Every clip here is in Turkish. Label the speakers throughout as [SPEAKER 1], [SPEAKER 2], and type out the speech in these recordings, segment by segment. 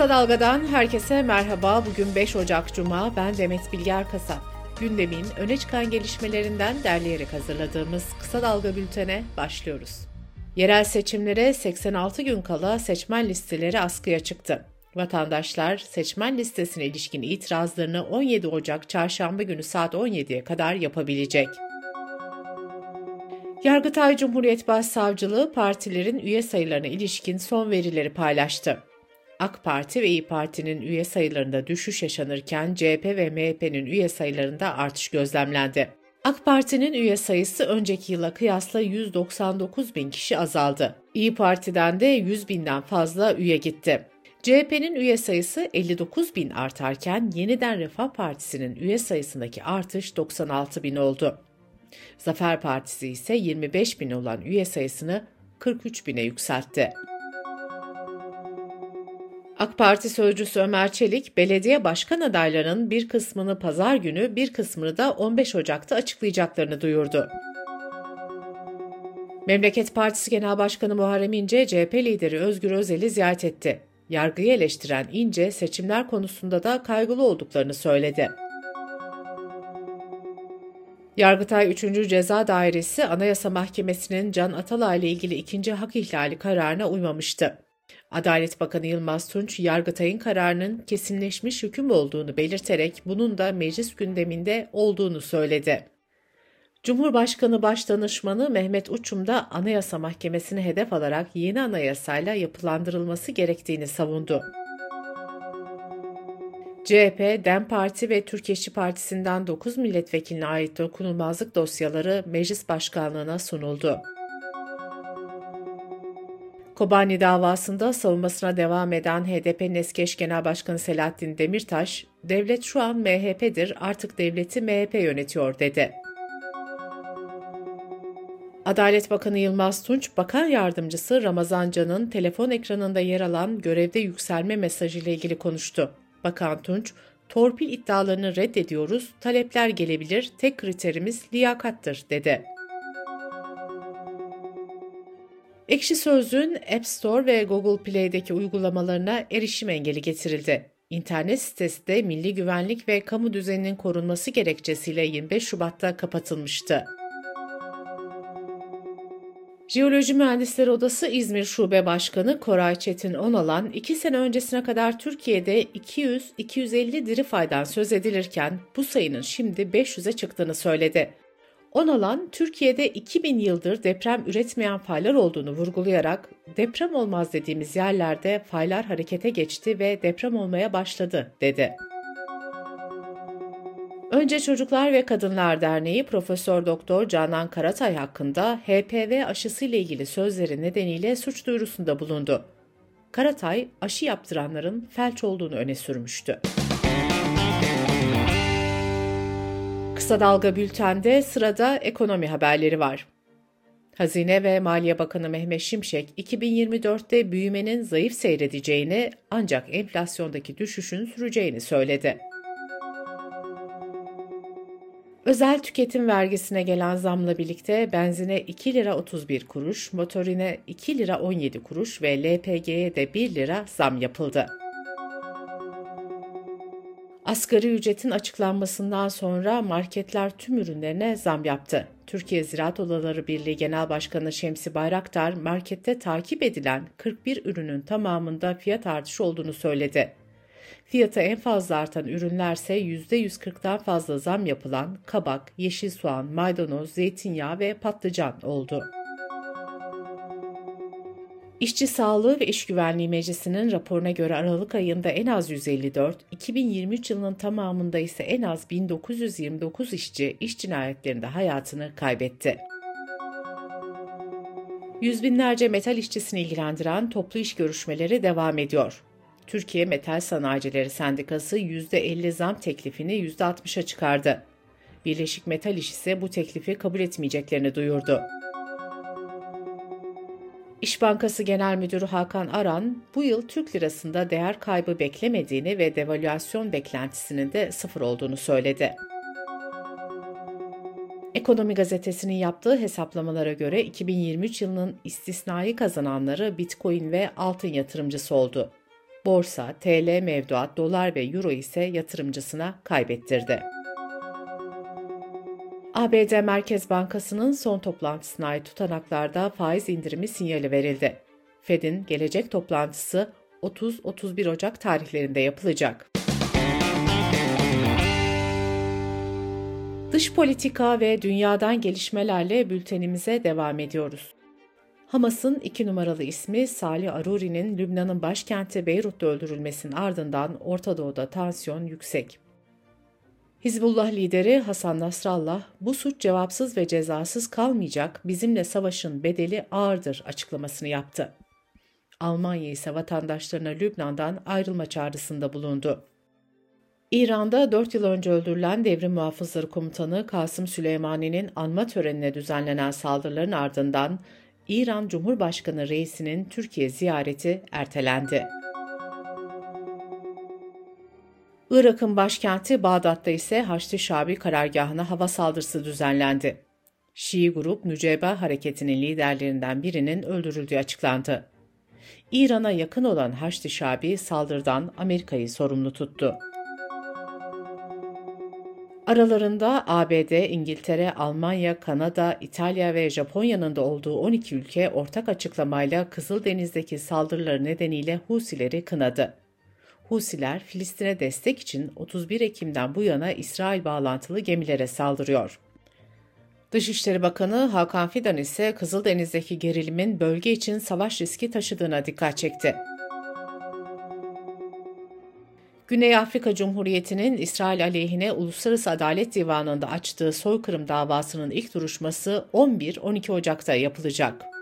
[SPEAKER 1] Kısa Dalga'dan herkese merhaba. Bugün 5 Ocak Cuma. Ben Demet Bilger Kasap. Gündemin öne çıkan gelişmelerinden derleyerek hazırladığımız Kısa Dalga bültene başlıyoruz. Yerel seçimlere 86 gün kala seçmen listeleri askıya çıktı. Vatandaşlar seçmen listesine ilişkin itirazlarını 17 Ocak çarşamba günü saat 17'ye kadar yapabilecek. Yargıtay Cumhuriyet Başsavcılığı partilerin üye sayılarına ilişkin son verileri paylaştı. AK Parti ve İyi Parti'nin üye sayılarında düşüş yaşanırken CHP ve MHP'nin üye sayılarında artış gözlemlendi. AK Parti'nin üye sayısı önceki yıla kıyasla 199 bin kişi azaldı. İyi Parti'den de 100 binden fazla üye gitti. CHP'nin üye sayısı 59 bin artarken Yeniden Refah Partisi'nin üye sayısındaki artış 96 bin oldu. Zafer Partisi ise 25 bin olan üye sayısını 43 bine yükseltti. AK Parti sözcüsü Ömer Çelik, belediye başkan adaylarının bir kısmını pazar günü, bir kısmını da 15 Ocak'ta açıklayacaklarını duyurdu. Memleket Partisi Genel Başkanı Muharrem İnce, CHP lideri Özgür Özel'i ziyaret etti. Yargıyı eleştiren İnce, seçimler konusunda da kaygılı olduklarını söyledi. Yargıtay 3. Ceza Dairesi Anayasa Mahkemesi'nin Can Atalay ile ilgili ikinci hak ihlali kararına uymamıştı. Adalet Bakanı Yılmaz Tunç, Yargıtay'ın kararının kesinleşmiş hüküm olduğunu belirterek bunun da meclis gündeminde olduğunu söyledi. Cumhurbaşkanı Başdanışmanı Mehmet Uçum da Anayasa Mahkemesi'ni hedef alarak yeni anayasayla yapılandırılması gerektiğini savundu. CHP, DEM Parti ve Türkiye İşçi Partisi'nden 9 milletvekiline ait dokunulmazlık dosyaları meclis başkanlığına sunuldu. Kobani davasında savunmasına devam eden HDP'nin eski eş genel başkanı Selahattin Demirtaş, devlet şu an MHP'dir artık devleti MHP yönetiyor dedi. Adalet Bakanı Yılmaz Tunç, Bakan Yardımcısı Ramazan Can'ın telefon ekranında yer alan görevde yükselme mesajıyla ilgili konuştu. Bakan Tunç, torpil iddialarını reddediyoruz, talepler gelebilir, tek kriterimiz liyakattır dedi. Ekşi Sözlüğün App Store ve Google Play'deki uygulamalarına erişim engeli getirildi. İnternet sitesi de milli güvenlik ve kamu düzeninin korunması gerekçesiyle 25 Şubat'ta kapatılmıştı. Jeoloji Mühendisleri Odası İzmir Şube Başkanı Koray Çetin Onalan, 2 sene öncesine kadar Türkiye'de 200-250 diri faydan söz edilirken bu sayının şimdi 500'e çıktığını söyledi. Onalan, Türkiye'de 2000 yıldır deprem üretmeyen faylar olduğunu vurgulayarak, deprem olmaz dediğimiz yerlerde faylar harekete geçti ve deprem olmaya başladı, dedi. Önce Çocuklar ve Kadınlar Derneği Profesör Doktor Canan Karatay hakkında HPV aşısı ile ilgili sözleri nedeniyle suç duyurusunda bulundu. Karatay, aşı yaptıranların felç olduğunu öne sürmüştü. Kısa Dalga Bülten'de sırada ekonomi haberleri var. Hazine ve Maliye Bakanı Mehmet Şimşek, 2024'te büyümenin zayıf seyredeceğini ancak enflasyondaki düşüşün süreceğini söyledi. Özel tüketim vergisine gelen zamla birlikte benzine 2 lira 31 kuruş, motorine 2 lira 17 kuruş ve LPG'ye de 1 lira zam yapıldı. Asgari ücretin açıklanmasından sonra marketler tüm ürünlerine zam yaptı. Türkiye Ziraat Odaları Birliği Genel Başkanı Şemsi Bayraktar, markette takip edilen 41 ürünün tamamında fiyat artışı olduğunu söyledi. Fiyatı en fazla artan ürünlerse %140'dan fazla zam yapılan kabak, yeşil soğan, maydanoz, zeytinyağı ve patlıcan oldu. İşçi Sağlığı ve İş Güvenliği Meclisi'nin raporuna göre Aralık ayında en az 154, 2023 yılının tamamında ise en az 1929 işçi iş cinayetlerinde hayatını kaybetti. Yüz binlerce metal işçisini ilgilendiren toplu iş görüşmeleri devam ediyor. Türkiye Metal Sanayicileri Sendikası %50 zam teklifini %60'a çıkardı. Birleşik Metal İş ise bu teklifi kabul etmeyeceklerini duyurdu. İş Bankası Genel Müdürü Hakan Aran, bu yıl Türk lirasında değer kaybı beklemediğini ve devalüasyon beklentisinin de sıfır olduğunu söyledi. Ekonomi Gazetesi'nin yaptığı hesaplamalara göre 2023 yılının istisnai kazananları Bitcoin ve altın yatırımcısı oldu. Borsa, TL mevduat, dolar ve euro ise yatırımcısına kaybettirdi. ABD Merkez Bankası'nın son toplantısına ait tutanaklarda faiz indirimi sinyali verildi. Fed'in gelecek toplantısı 30-31 Ocak tarihlerinde yapılacak. Dış politika ve dünyadan gelişmelerle bültenimize devam ediyoruz. Hamas'ın iki numaralı ismi Salih Aruri'nin Lübnan'ın başkenti Beyrut'ta öldürülmesinin ardından Orta Doğu'da tansiyon yüksek. Hizbullah lideri Hasan Nasrallah, bu suç cevapsız ve cezasız kalmayacak, bizimle savaşın bedeli ağırdır açıklamasını yaptı. Almanya ise vatandaşlarına Lübnan'dan ayrılma çağrısında bulundu. İran'da 4 yıl önce öldürülen devrim muhafızları komutanı Kasım Süleymani'nin anma törenine düzenlenen saldırıların ardından İran Cumhurbaşkanı reisinin Türkiye ziyareti ertelendi. Irak'ın başkenti Bağdat'ta ise Haçlı Şabi karargahına hava saldırısı düzenlendi. Şii grup Nüceba hareketinin liderlerinden birinin öldürüldüğü açıklandı. İran'a yakın olan Haçlı Şabi saldırıdan Amerika'yı sorumlu tuttu. Aralarında ABD, İngiltere, Almanya, Kanada, İtalya ve Japonya'nın da olduğu 12 ülke ortak açıklamayla Kızıldeniz'deki saldırıları nedeniyle Husileri kınadı. Husiler Filistin'e destek için 31 Ekim'den bu yana İsrail bağlantılı gemilere saldırıyor. Dışişleri Bakanı Hakan Fidan ise Kızıldeniz'deki gerilimin bölge için savaş riski taşıdığına dikkat çekti. Güney Afrika Cumhuriyeti'nin İsrail aleyhine Uluslararası Adalet Divanı'nda açtığı soykırım davasının ilk duruşması 11-12 Ocak'ta yapılacak.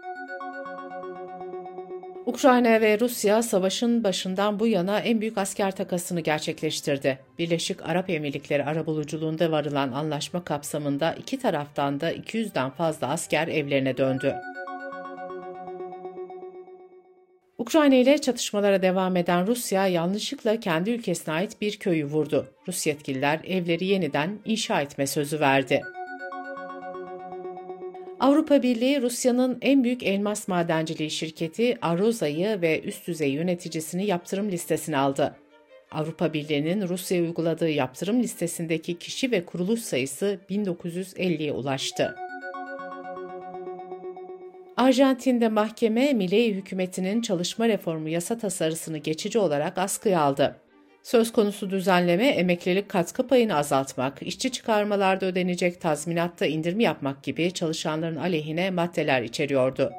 [SPEAKER 1] Ukrayna ve Rusya savaşın başından bu yana en büyük asker takasını gerçekleştirdi. Birleşik Arap Emirlikleri arabuluculuğunda varılan anlaşma kapsamında iki taraftan da 200'den fazla asker evlerine döndü. Ukrayna ile çatışmalara devam eden Rusya yanlışlıkla kendi ülkesine ait bir köyü vurdu. Rus yetkililer evleri yeniden inşa etme sözü verdi. Avrupa Birliği Rusya'nın en büyük elmas madenciliği şirketi Aroza'yı ve üst düzey yöneticisini yaptırım listesine aldı. Avrupa Birliği'nin Rusya'ya uyguladığı yaptırım listesindeki kişi ve kuruluş sayısı 1950'ye ulaştı. Arjantin'de mahkeme Milei hükümetinin çalışma reformu yasa tasarısını geçici olarak askıya aldı. Söz konusu düzenleme emeklilik katkı payını azaltmak, işçi çıkarmalarda ödenecek tazminatta indirimi yapmak gibi çalışanların aleyhine maddeler içeriyordu.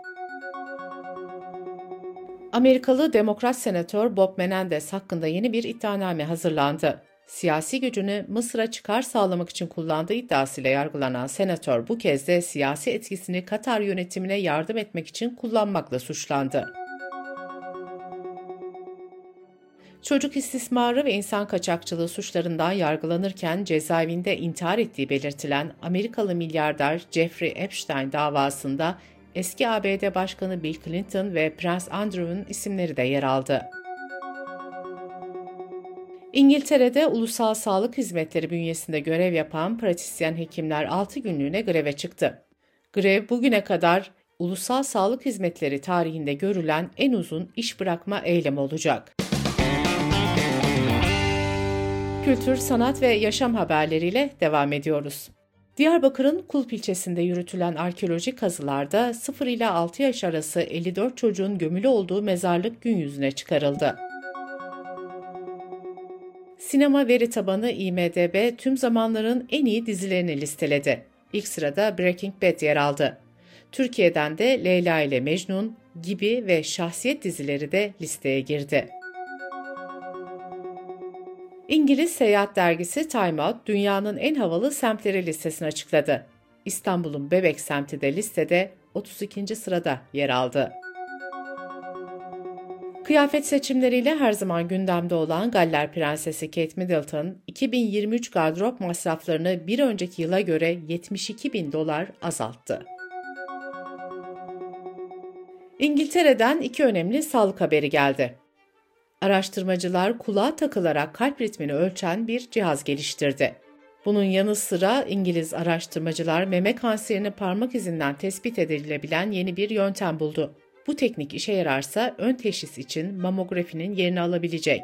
[SPEAKER 1] Amerikalı Demokrat Senatör Bob Menendez hakkında yeni bir iddianame hazırlandı. Siyasi gücünü Mısır'a çıkar sağlamak için kullandığı iddiasıyla yargılanan senatör bu kez de siyasi etkisini Katar yönetimine yardım etmek için kullanmakla suçlandı. Çocuk istismarı ve insan kaçakçılığı suçlarından yargılanırken cezaevinde intihar ettiği belirtilen Amerikalı milyarder Jeffrey Epstein davasında eski ABD Başkanı Bill Clinton ve Prens Andrew'un isimleri de yer aldı. İngiltere'de Ulusal Sağlık Hizmetleri bünyesinde görev yapan pratisyen hekimler 6 günlüğüne greve çıktı. Grev bugüne kadar Ulusal Sağlık Hizmetleri tarihinde görülen en uzun iş bırakma eylemi olacak. Kültür, sanat ve yaşam haberleriyle devam ediyoruz. Diyarbakır'ın Kulp ilçesinde yürütülen arkeolojik kazılarda 0 ile 6 yaş arası 54 çocuğun gömülü olduğu mezarlık gün yüzüne çıkarıldı. Sinema veri tabanı IMDB tüm zamanların en iyi dizilerini listeledi. İlk sırada Breaking Bad yer aldı. Türkiye'den de Leyla ile Mecnun gibi ve Şahsiyet dizileri de listeye girdi. İngiliz seyahat dergisi Time Out, dünyanın en havalı semtleri listesini açıkladı. İstanbul'un Bebek semti de listede 32. sırada yer aldı. Kıyafet seçimleriyle her zaman gündemde olan Galler Prensesi Kate Middleton, 2023 gardırop masraflarını bir önceki yıla göre 72 bin dolar azalttı. İngiltere'den iki önemli sağlık haberi geldi. Araştırmacılar kulağa takılarak kalp ritmini ölçen bir cihaz geliştirdi. Bunun yanı sıra İngiliz araştırmacılar meme kanserini parmak izinden tespit edilebilen yeni bir yöntem buldu. Bu teknik işe yararsa ön teşhis için mamografinin yerini alabilecek.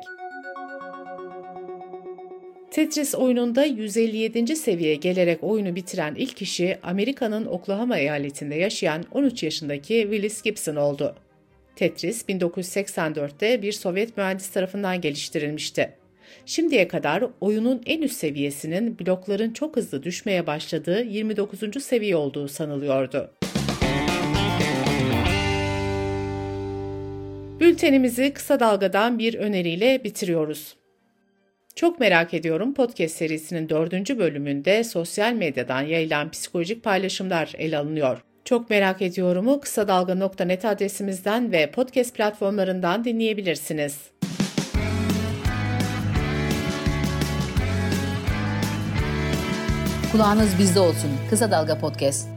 [SPEAKER 1] Tetris oyununda 157. seviyeye gelerek oyunu bitiren ilk kişi Amerika'nın Oklahoma eyaletinde yaşayan 13 yaşındaki Willis Gibson oldu. Tetris 1984'te bir Sovyet mühendis tarafından geliştirilmişti. Şimdiye kadar oyunun en üst seviyesinin blokların çok hızlı düşmeye başladığı 29. seviye olduğu sanılıyordu. Bültenimizi kısa dalgadan bir öneriyle bitiriyoruz. Çok merak ediyorum podcast serisinin dördüncü bölümünde sosyal medyadan yayılan psikolojik paylaşımlar ele alınıyor. Çok merak ediyorumu kısa dalga.net adresimizden ve podcast platformlarından dinleyebilirsiniz.
[SPEAKER 2] Kulağınız bizde olsun. Kısa Dalga Podcast.